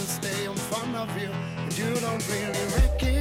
to stay in front of you, and you don't really recognize.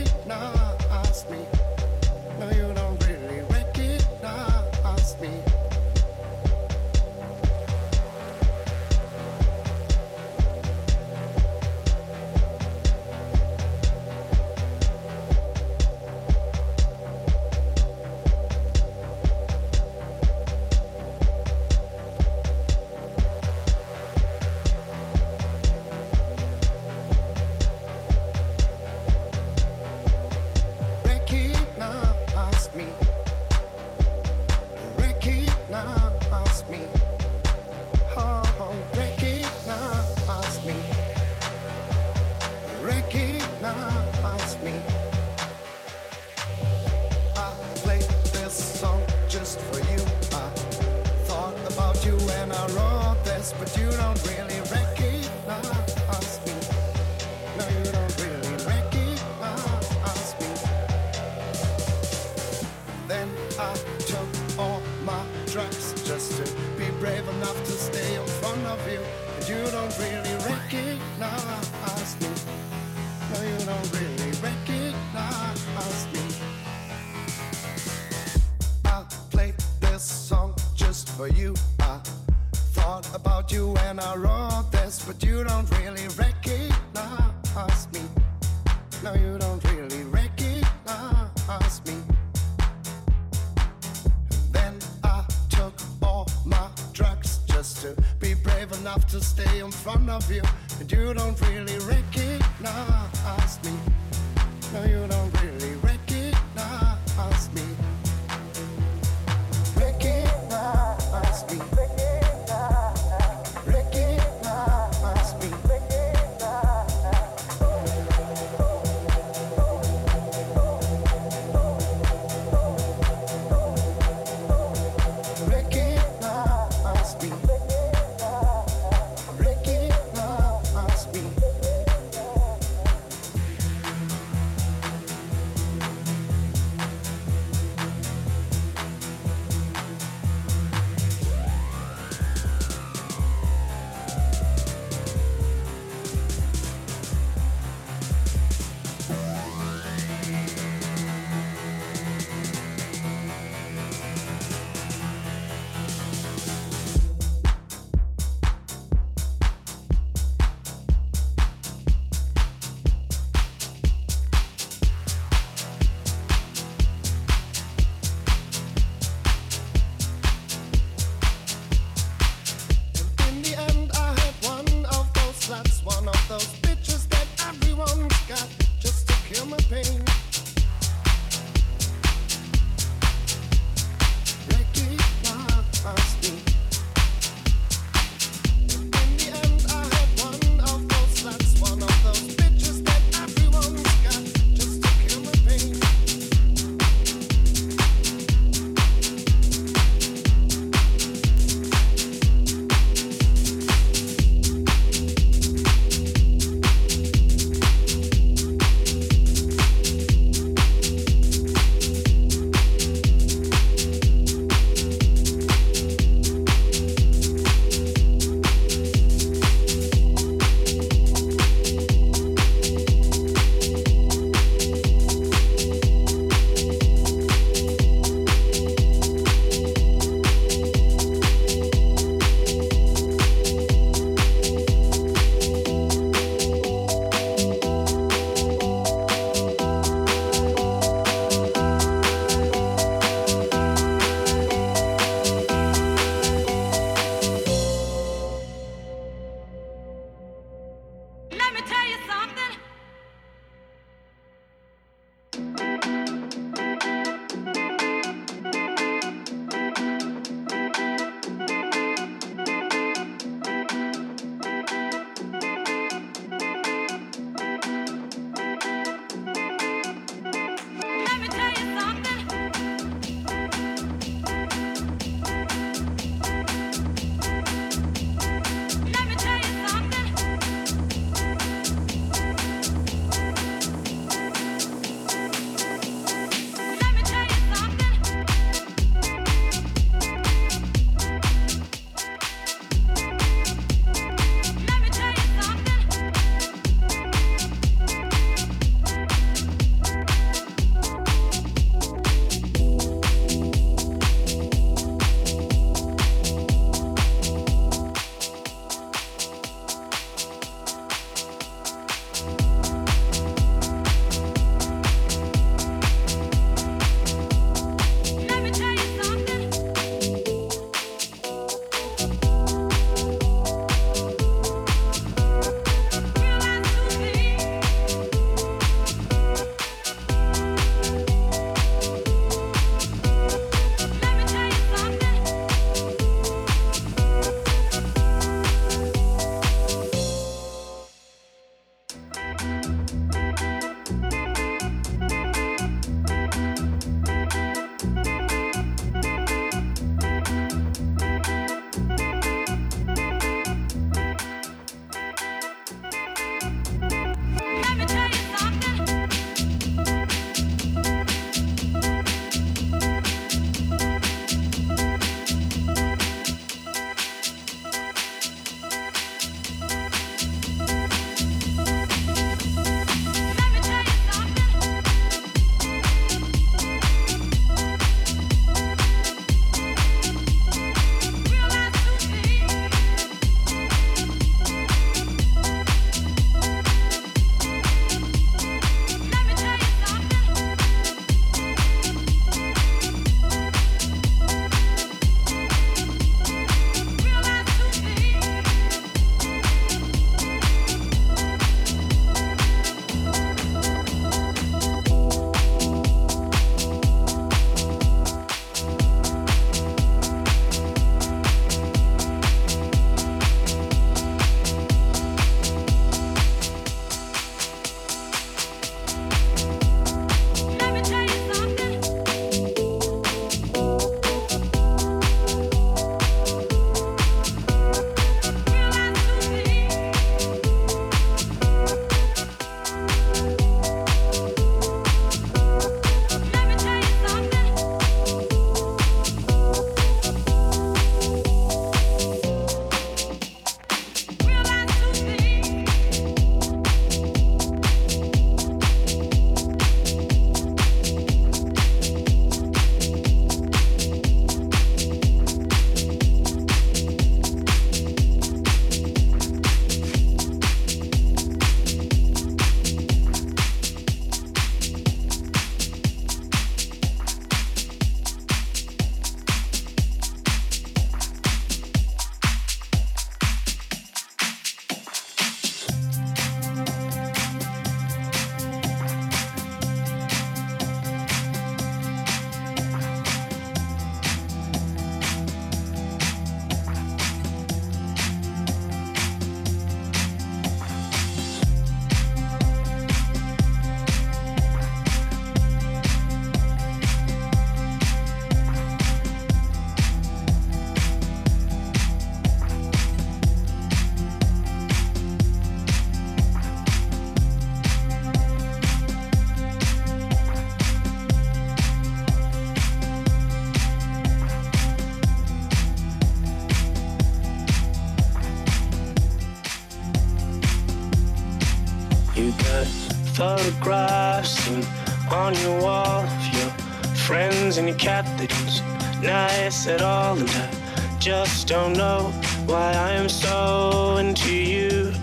love you. And your cat they don't seem nice at all and I just don't know why I am so into you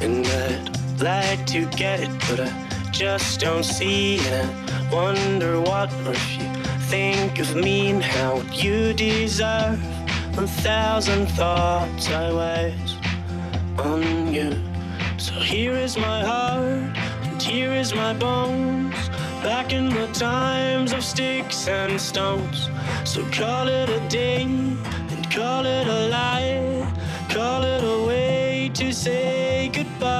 and I'd like to get it but I just don't see it I wonder what or if you think of me and how you deserve a thousand thoughts I waste on you. So here is my heart, and here is my bones. Back in the times of sticks and stones. So call it a day, and call it a lie. Call it a way to say goodbye.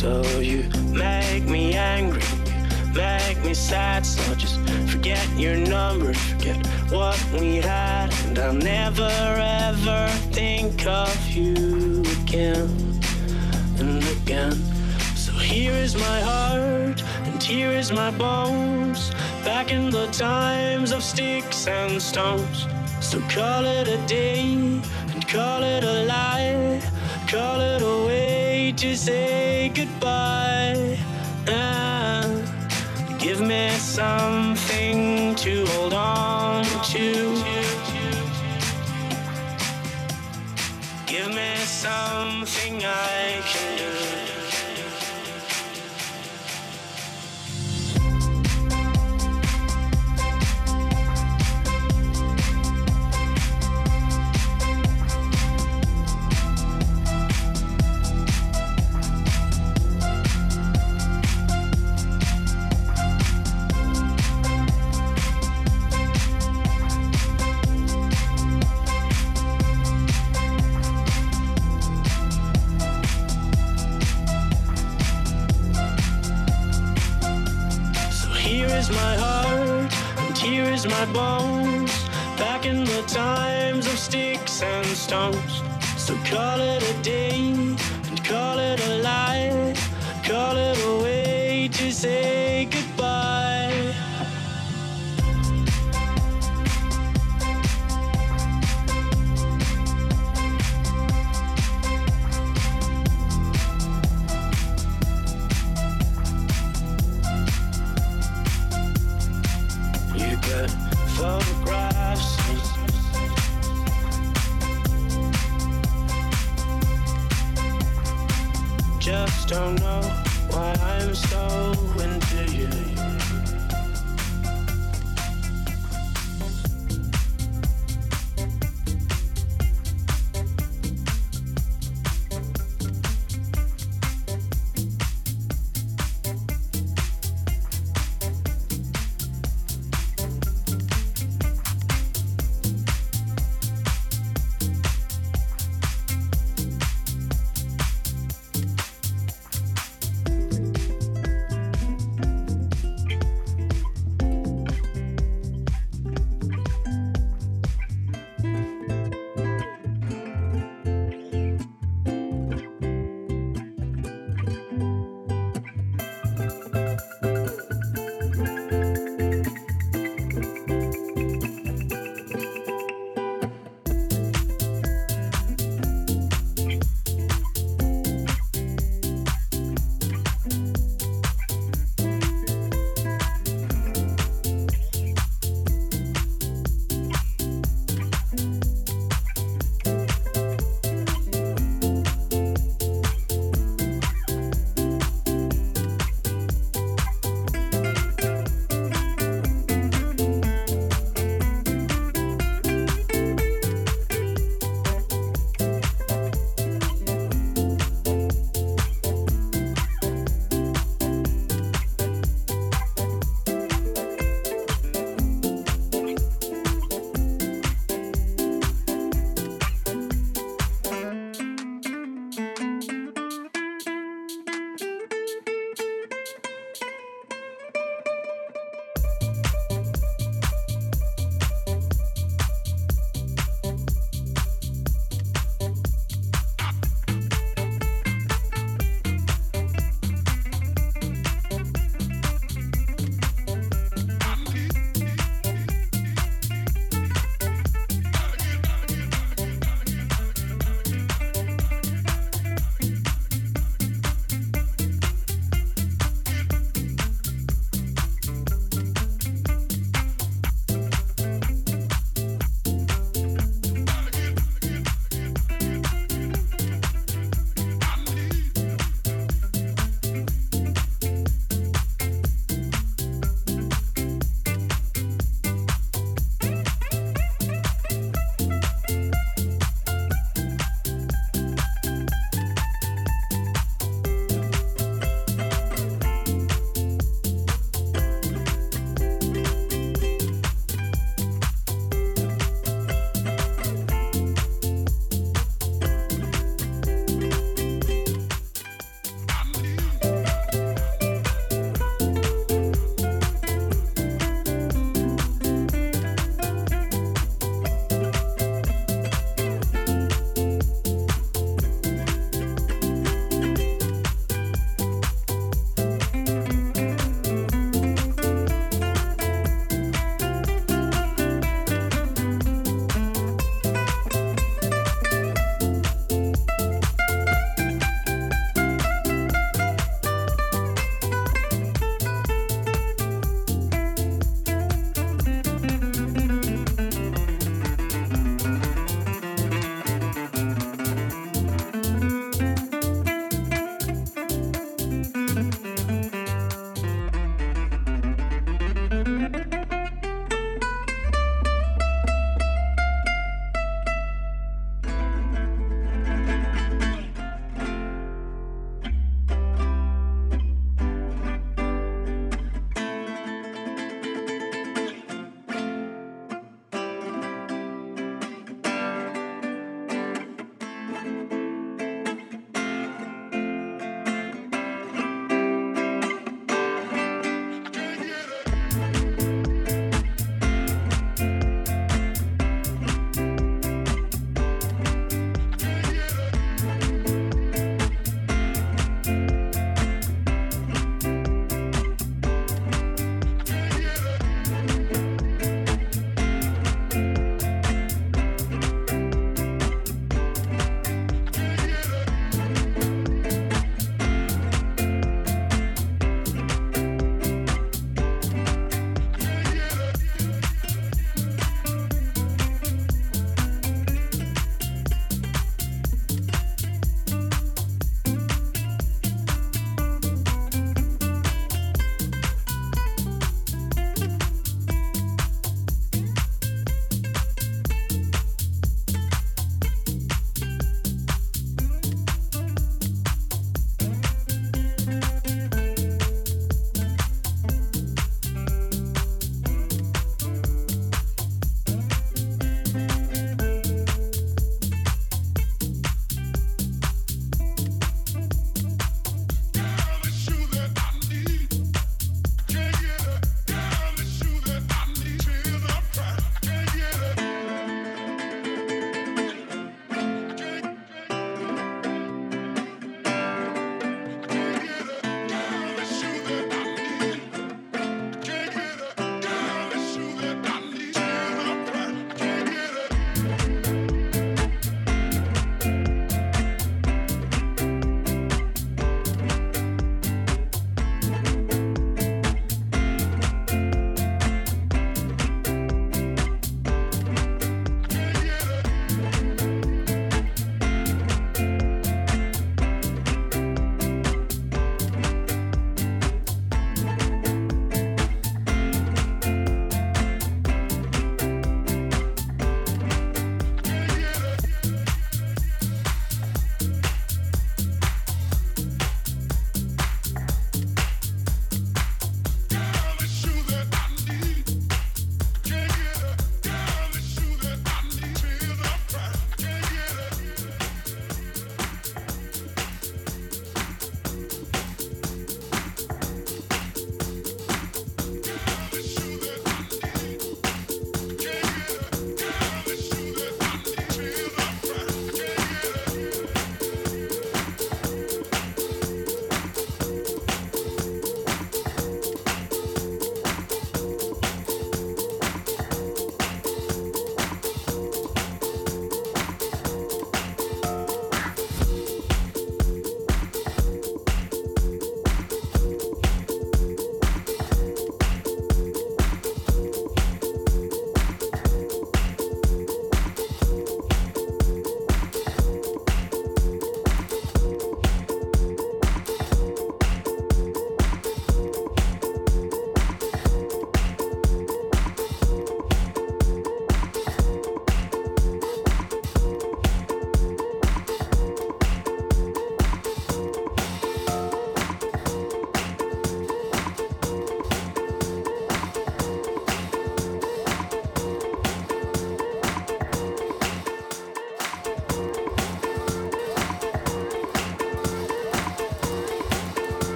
So you make me angry, make me sad. So just forget your number, forget what we had, and I'll never ever think of you again and again. So here is my heart, and here is my bones. Back in the times of sticks and stones. So call it a day, and call it a lie. Call it a way to say goodbye. Ah, give me something to hold on to. Give me something I can do. Call it a day,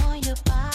Oh yeah.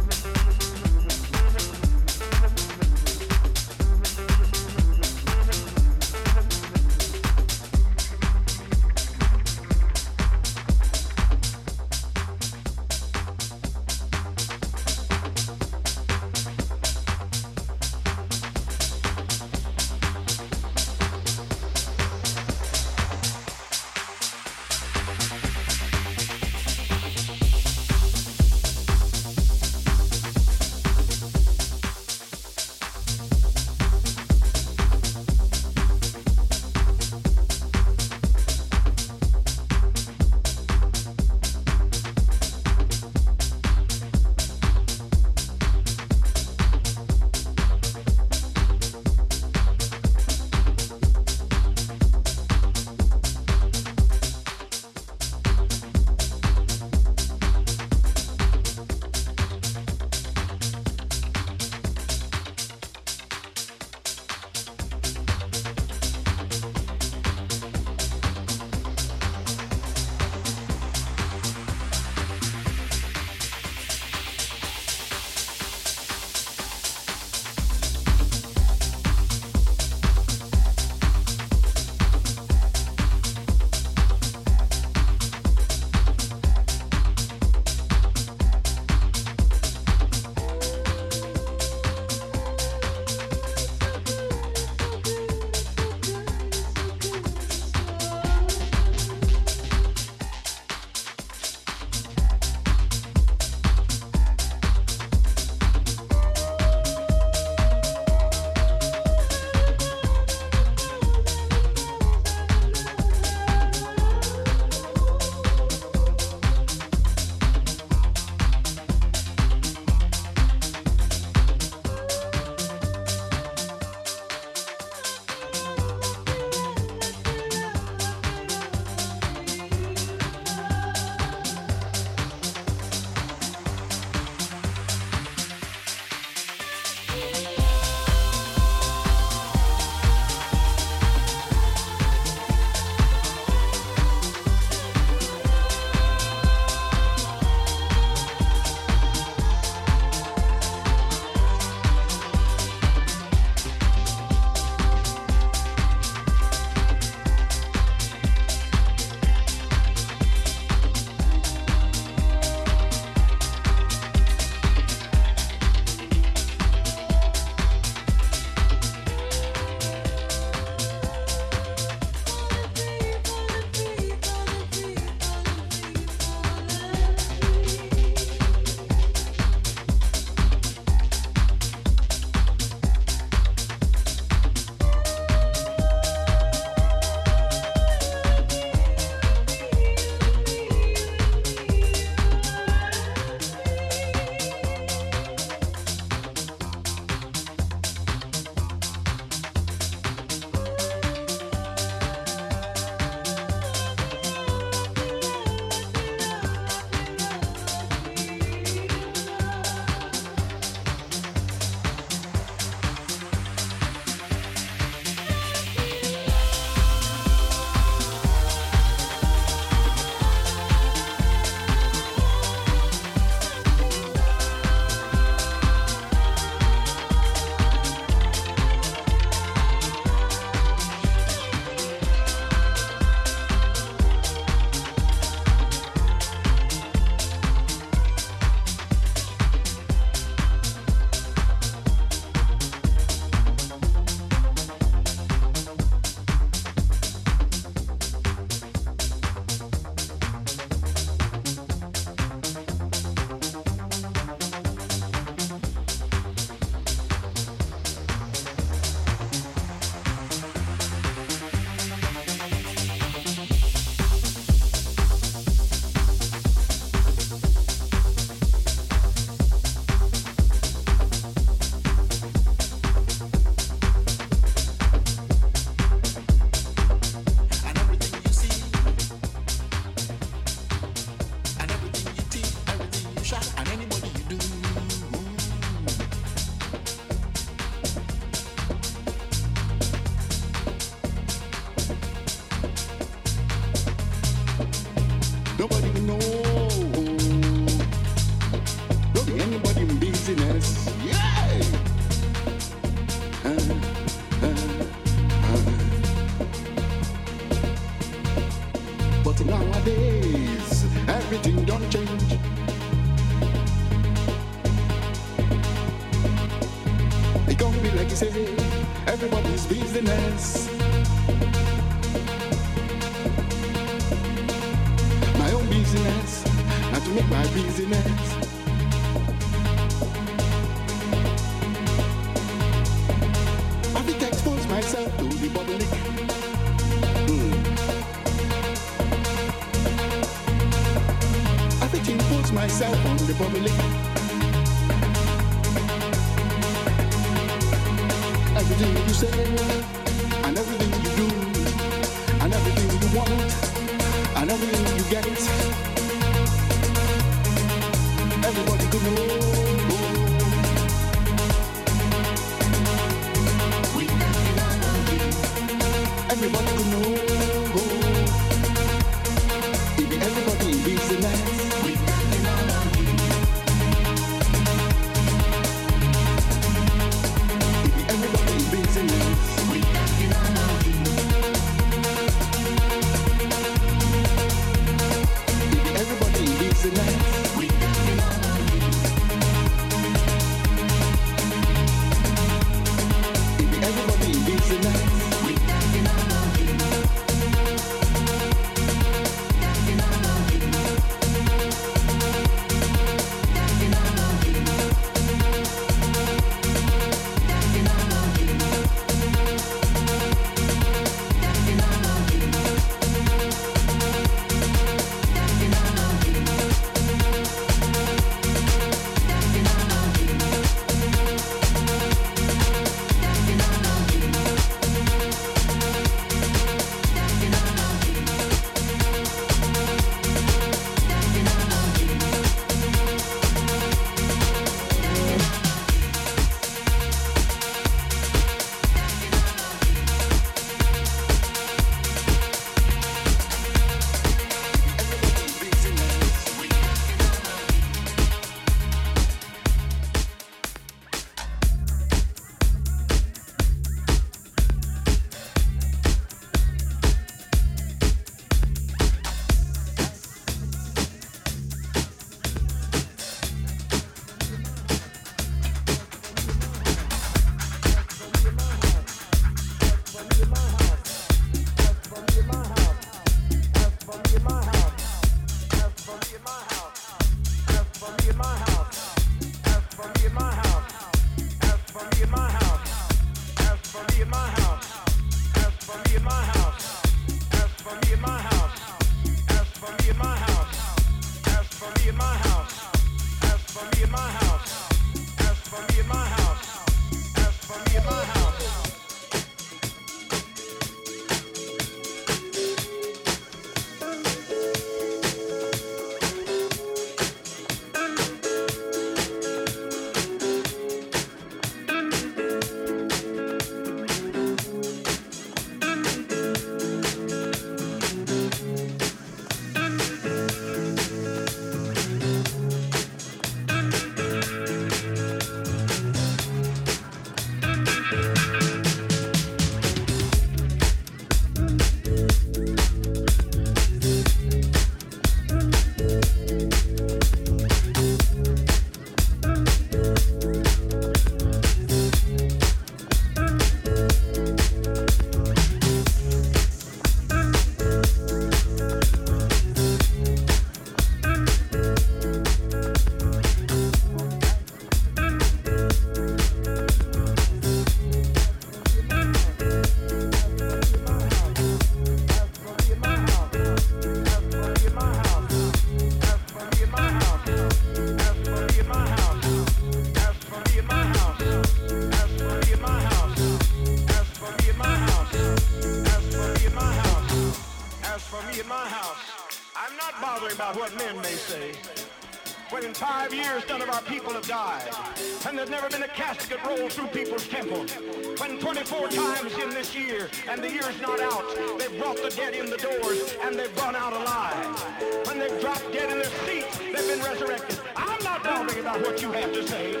And the year's not out, they've brought the dead in the doors, and they've gone out alive. When they've dropped dead in their seats, they've been resurrected. I'm not bothering about what you have to say.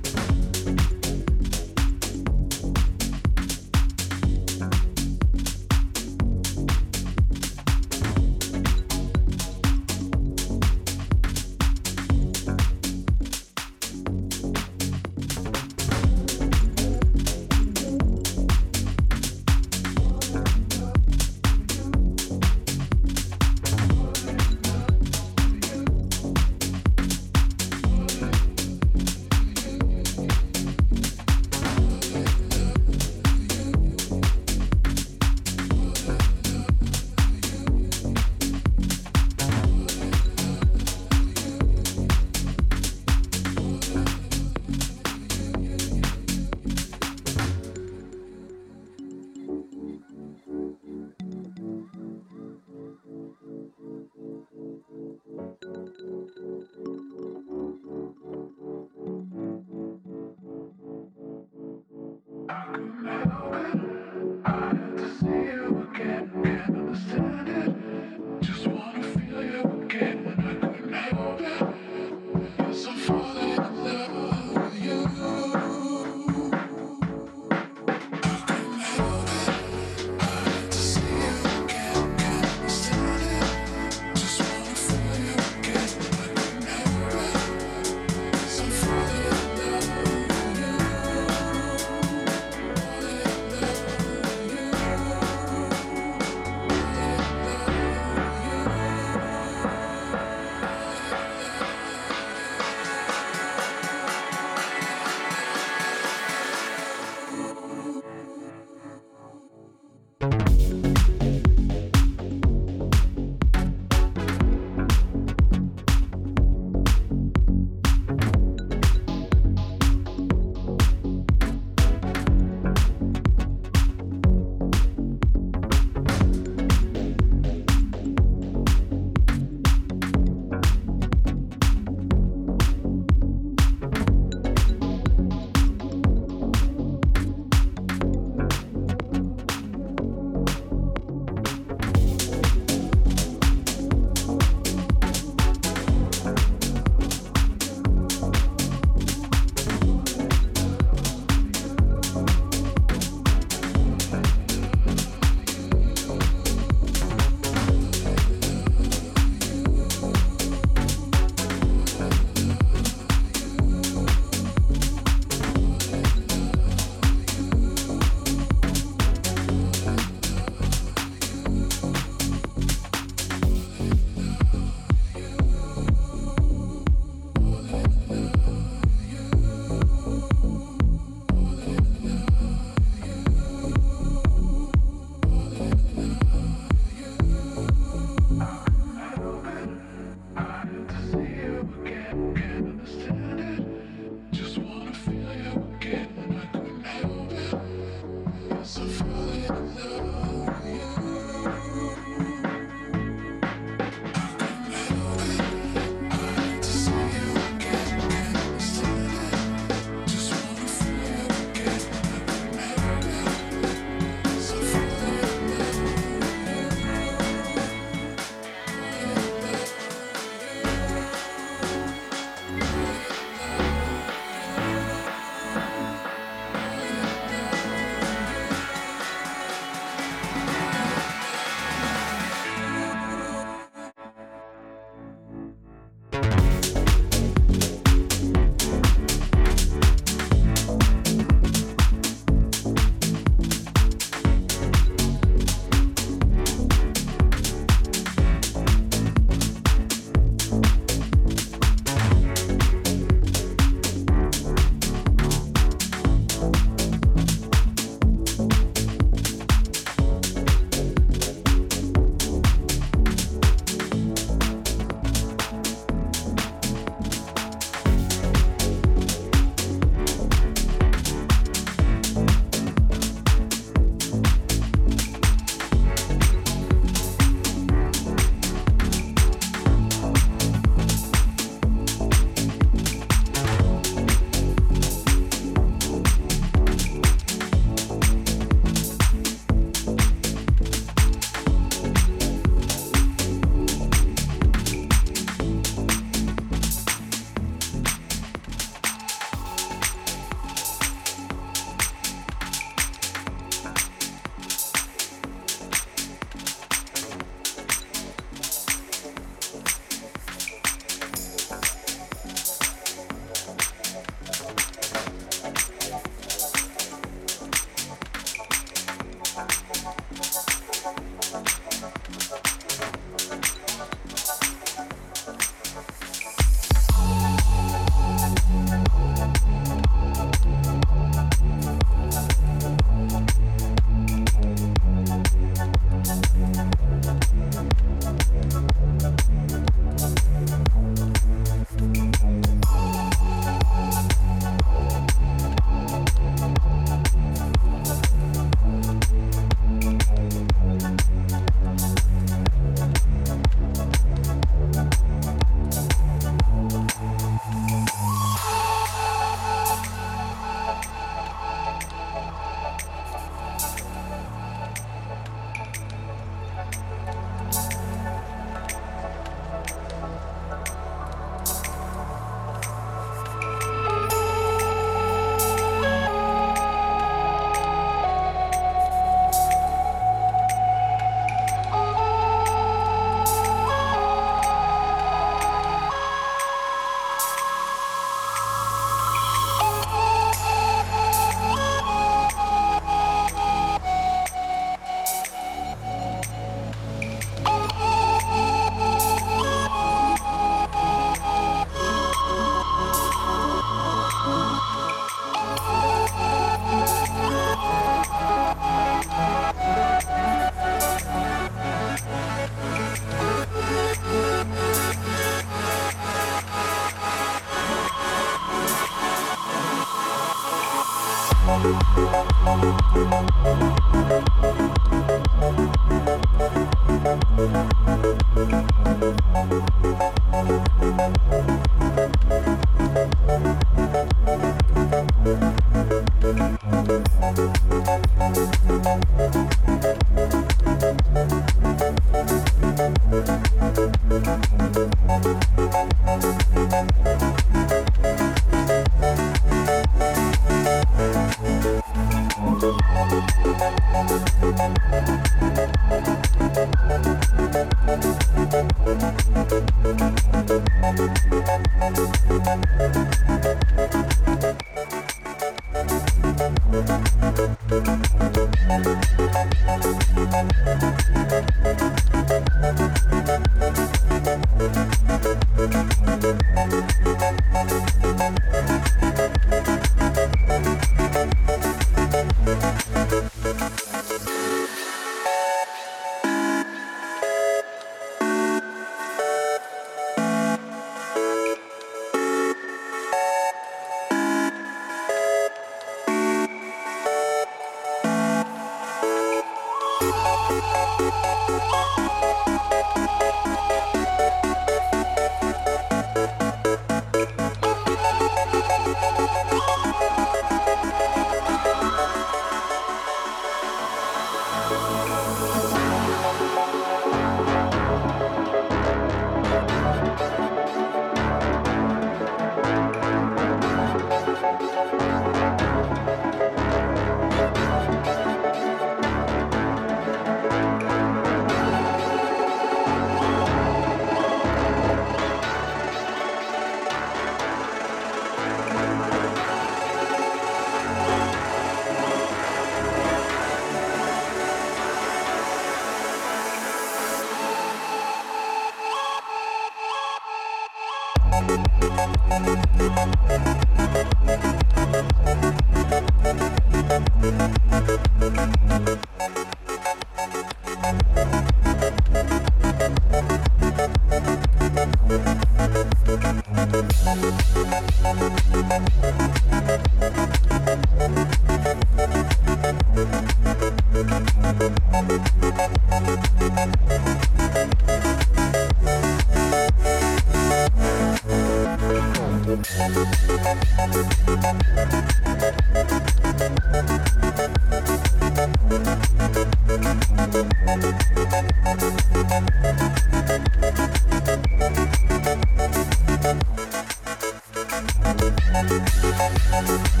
Thank